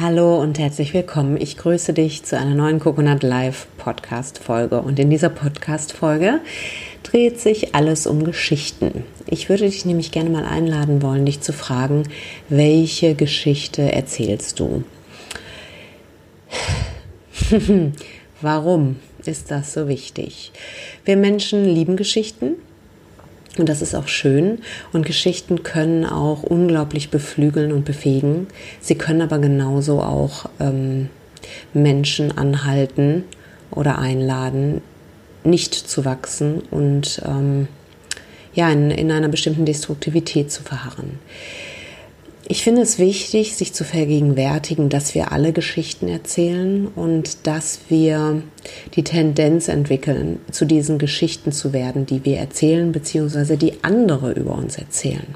Hallo und herzlich willkommen. Ich grüße dich zu einer neuen Coconut Live Podcast Folge. Und in dieser Podcast Folge dreht sich alles um Geschichten. Ich würde dich nämlich gerne mal einladen wollen, dich zu fragen, welche Geschichte erzählst du? Warum ist das so wichtig? Wir Menschen lieben Geschichten und das ist auch schön. Und Geschichten können auch unglaublich beflügeln und befähigen. Sie können aber genauso auch ähm, Menschen anhalten oder einladen, nicht zu wachsen und ähm, ja, in, in einer bestimmten Destruktivität zu verharren. Ich finde es wichtig, sich zu vergegenwärtigen, dass wir alle Geschichten erzählen und dass wir die Tendenz entwickeln, zu diesen Geschichten zu werden, die wir erzählen, beziehungsweise die andere über uns erzählen.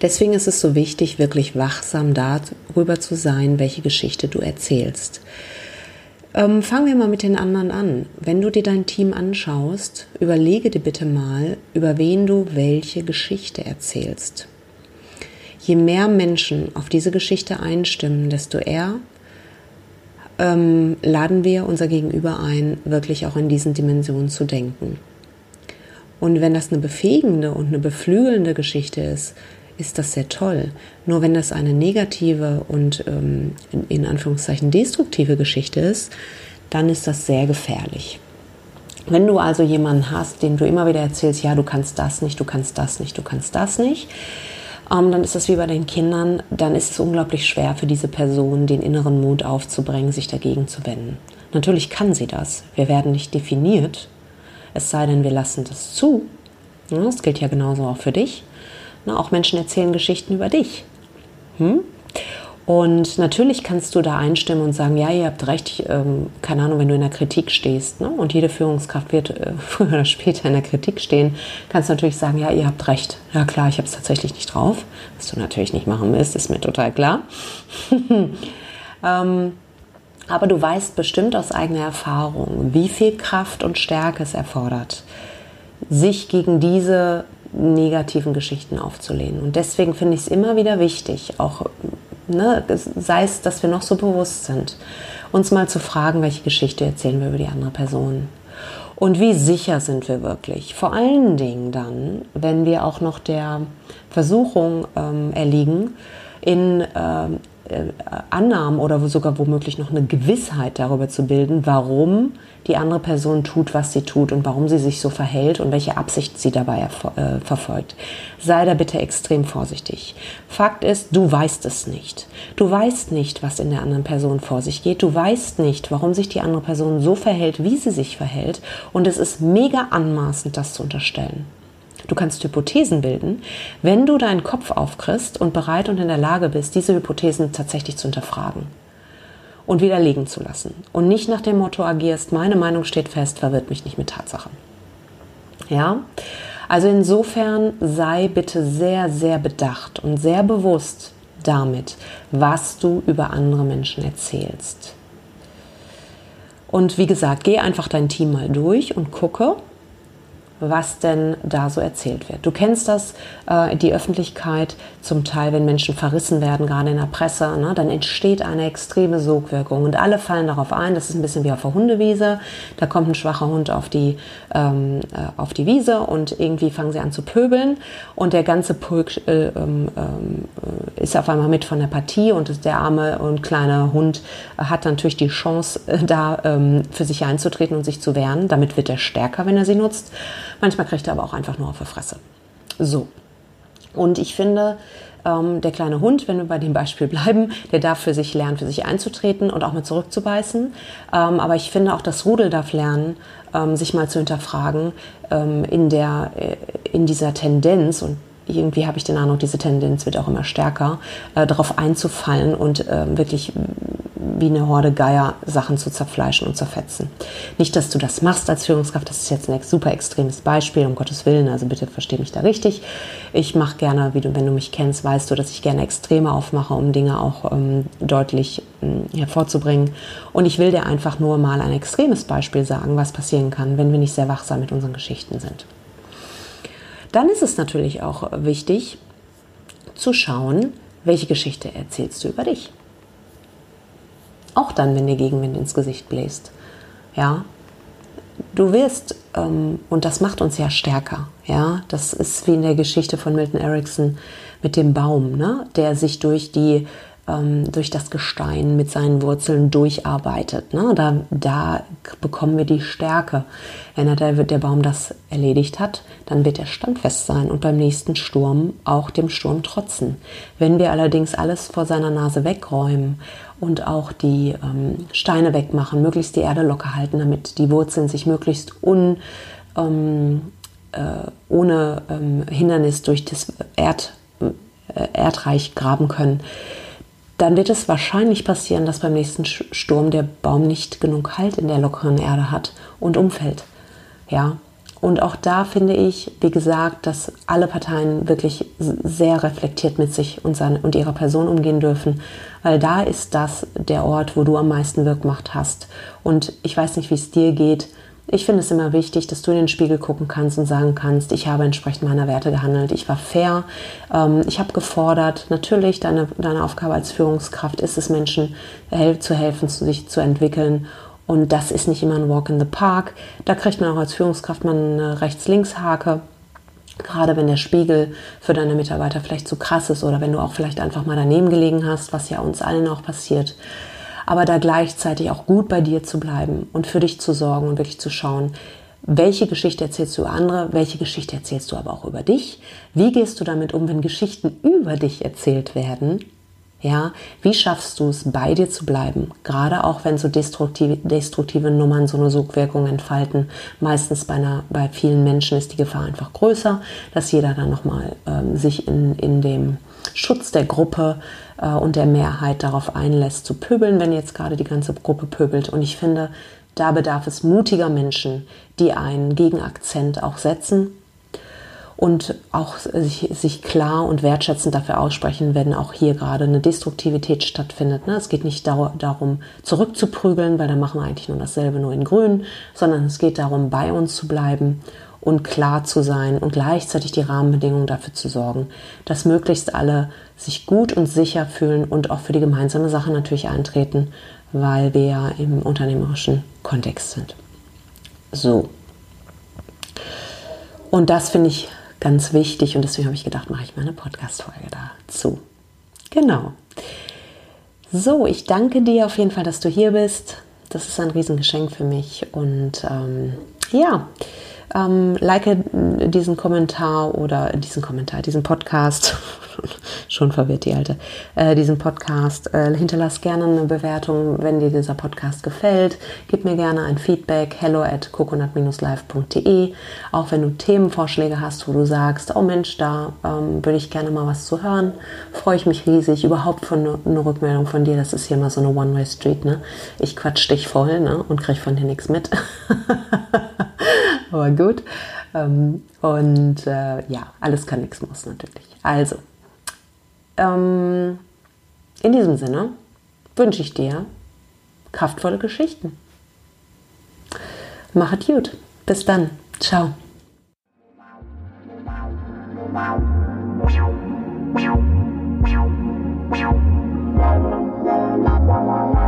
Deswegen ist es so wichtig, wirklich wachsam darüber zu sein, welche Geschichte du erzählst. Ähm, fangen wir mal mit den anderen an. Wenn du dir dein Team anschaust, überlege dir bitte mal, über wen du welche Geschichte erzählst. Je mehr Menschen auf diese Geschichte einstimmen, desto eher ähm, laden wir unser Gegenüber ein, wirklich auch in diesen Dimensionen zu denken. Und wenn das eine befähigende und eine beflügelnde Geschichte ist, ist das sehr toll. Nur wenn das eine negative und ähm, in, in Anführungszeichen destruktive Geschichte ist, dann ist das sehr gefährlich. Wenn du also jemanden hast, dem du immer wieder erzählst, ja, du kannst das nicht, du kannst das nicht, du kannst das nicht, ähm, dann ist es wie bei den Kindern, dann ist es unglaublich schwer für diese Person, den inneren Mut aufzubringen, sich dagegen zu wenden. Natürlich kann sie das. Wir werden nicht definiert, es sei denn, wir lassen das zu. Das gilt ja genauso auch für dich. auch Menschen erzählen Geschichten über dich. Hm? Und natürlich kannst du da einstimmen und sagen, ja, ihr habt recht, ich, ähm, keine Ahnung, wenn du in der Kritik stehst, ne? und jede Führungskraft wird äh, früher oder später in der Kritik stehen, kannst du natürlich sagen, ja, ihr habt recht. Ja klar, ich habe es tatsächlich nicht drauf. Was du natürlich nicht machen willst, ist mir total klar. ähm, aber du weißt bestimmt aus eigener Erfahrung, wie viel Kraft und Stärke es erfordert, sich gegen diese negativen Geschichten aufzulehnen. Und deswegen finde ich es immer wieder wichtig, auch ne, sei es, dass wir noch so bewusst sind, uns mal zu fragen, welche Geschichte erzählen wir über die andere Person. Und wie sicher sind wir wirklich? Vor allen Dingen dann, wenn wir auch noch der Versuchung ähm, erliegen, in ähm, äh, Annahmen oder sogar womöglich noch eine Gewissheit darüber zu bilden, warum die andere Person tut, was sie tut und warum sie sich so verhält und welche Absicht sie dabei äh, verfolgt. Sei da bitte extrem vorsichtig. Fakt ist, du weißt es nicht. Du weißt nicht, was in der anderen Person vor sich geht. Du weißt nicht, warum sich die andere Person so verhält, wie sie sich verhält. Und es ist mega anmaßend, das zu unterstellen. Du kannst Hypothesen bilden, wenn du deinen Kopf aufkriegst und bereit und in der Lage bist, diese Hypothesen tatsächlich zu hinterfragen und widerlegen zu lassen. Und nicht nach dem Motto agierst, meine Meinung steht fest, verwirrt mich nicht mit Tatsachen. Ja? Also insofern sei bitte sehr, sehr bedacht und sehr bewusst damit, was du über andere Menschen erzählst. Und wie gesagt, geh einfach dein Team mal durch und gucke, was denn da so erzählt wird. Du kennst das, äh, die Öffentlichkeit, zum Teil, wenn Menschen verrissen werden, gerade in der Presse, ne, dann entsteht eine extreme Sogwirkung und alle fallen darauf ein. Das ist ein bisschen wie auf der Hundewiese. Da kommt ein schwacher Hund auf die, ähm, äh, auf die Wiese und irgendwie fangen sie an zu pöbeln und der ganze Pulk äh, ähm, äh, ist auf einmal mit von der Partie und der arme und kleine Hund hat natürlich die Chance, äh, da ähm, für sich einzutreten und sich zu wehren. Damit wird er stärker, wenn er sie nutzt. Manchmal kriegt er aber auch einfach nur auf die Fresse. So. Und ich finde, ähm, der kleine Hund, wenn wir bei dem Beispiel bleiben, der darf für sich lernen, für sich einzutreten und auch mal zurückzubeißen. Ähm, aber ich finde auch, das Rudel darf lernen, ähm, sich mal zu hinterfragen ähm, in, der, äh, in dieser Tendenz und irgendwie habe ich den Eindruck, diese Tendenz wird auch immer stärker, äh, darauf einzufallen und äh, wirklich wie eine Horde Geier Sachen zu zerfleischen und zerfetzen. Nicht, dass du das machst als Führungskraft, das ist jetzt ein super extremes Beispiel, um Gottes Willen, also bitte versteh mich da richtig. Ich mache gerne, wie du, wenn du mich kennst, weißt du, dass ich gerne Extreme aufmache, um Dinge auch ähm, deutlich ähm, hervorzubringen. Und ich will dir einfach nur mal ein extremes Beispiel sagen, was passieren kann, wenn wir nicht sehr wachsam mit unseren Geschichten sind. Dann ist es natürlich auch wichtig zu schauen, welche Geschichte erzählst du über dich. Auch dann, wenn der Gegenwind ins Gesicht bläst. Ja, du wirst, ähm, und das macht uns ja stärker, ja, das ist wie in der Geschichte von Milton Erickson mit dem Baum, ne, der sich durch die ähm, durch das Gestein mit seinen Wurzeln durcharbeitet. Ne? Da, da bekommen wir die Stärke. Wenn der, der Baum das erledigt hat, dann wird er standfest sein und beim nächsten Sturm auch dem Sturm trotzen. Wenn wir allerdings alles vor seiner Nase wegräumen und auch die ähm, Steine wegmachen, möglichst die Erde locker halten, damit die Wurzeln sich möglichst un, ähm, äh, ohne ähm, Hindernis durch das Erd, äh, Erdreich graben können, dann wird es wahrscheinlich passieren, dass beim nächsten Sturm der Baum nicht genug Halt in der lockeren Erde hat und umfällt. Ja, und auch da finde ich, wie gesagt, dass alle Parteien wirklich sehr reflektiert mit sich und, seine, und ihrer Person umgehen dürfen, weil da ist das der Ort, wo du am meisten Wirkmacht hast. Und ich weiß nicht, wie es dir geht. Ich finde es immer wichtig, dass du in den Spiegel gucken kannst und sagen kannst, ich habe entsprechend meiner Werte gehandelt, ich war fair, ähm, ich habe gefordert. Natürlich, deine, deine Aufgabe als Führungskraft ist es, Menschen zu helfen, sich zu entwickeln. Und das ist nicht immer ein Walk in the Park. Da kriegt man auch als Führungskraft mal eine Rechts-Links-Hake. Gerade wenn der Spiegel für deine Mitarbeiter vielleicht zu krass ist oder wenn du auch vielleicht einfach mal daneben gelegen hast, was ja uns allen auch passiert aber da gleichzeitig auch gut bei dir zu bleiben und für dich zu sorgen und wirklich zu schauen, welche Geschichte erzählst du andere, welche Geschichte erzählst du aber auch über dich? Wie gehst du damit um, wenn Geschichten über dich erzählt werden? Ja, wie schaffst du es, bei dir zu bleiben? Gerade auch wenn so destruktive, destruktive Nummern so eine Sogwirkung entfalten. Meistens bei, einer, bei vielen Menschen ist die Gefahr einfach größer, dass jeder dann nochmal ähm, sich in, in dem Schutz der Gruppe äh, und der Mehrheit darauf einlässt, zu pöbeln, wenn jetzt gerade die ganze Gruppe pöbelt. Und ich finde, da bedarf es mutiger Menschen, die einen Gegenakzent auch setzen und auch sich, sich, klar und wertschätzend dafür aussprechen, wenn auch hier gerade eine Destruktivität stattfindet. Ne? Es geht nicht dar darum, zurückzuprügeln, weil dann machen wir eigentlich nur dasselbe, nur in grün, sondern es geht darum, bei uns zu bleiben und klar zu sein und gleichzeitig die Rahmenbedingungen dafür zu sorgen, dass möglichst alle sich gut und sicher fühlen und auch für die gemeinsame Sache natürlich eintreten, weil wir ja im unternehmerischen Kontext sind. So. Und das finde ich ganz wichtig und deswegen habe ich gedacht, mache ich mal eine Podcast-Folge dazu. Genau. So, ich danke dir auf jeden Fall, dass du hier bist. Das ist ein Riesengeschenk für mich und ähm, ja, ähm, like diesen Kommentar oder diesen Kommentar, diesen Podcast. Schon verwirrt die Alte. Äh, diesen Podcast. Äh, hinterlass gerne eine Bewertung, wenn dir dieser Podcast gefällt. Gib mir gerne ein Feedback. Hello at coconut-live.de. Auch wenn du Themenvorschläge hast, wo du sagst, oh Mensch, da ähm, würde ich gerne mal was zu hören, freue ich mich riesig. Überhaupt von ne, einer Rückmeldung von dir. Das ist hier mal so eine One-Way-Street. Ne? Ich quatsch dich voll ne? und kriege von dir nichts mit. aber gut. Ähm, und äh, ja, alles kann, nichts muss natürlich. Also, ähm, in diesem Sinne wünsche ich dir kraftvolle Geschichten. Mach es gut. Bis dann. Ciao. la la la la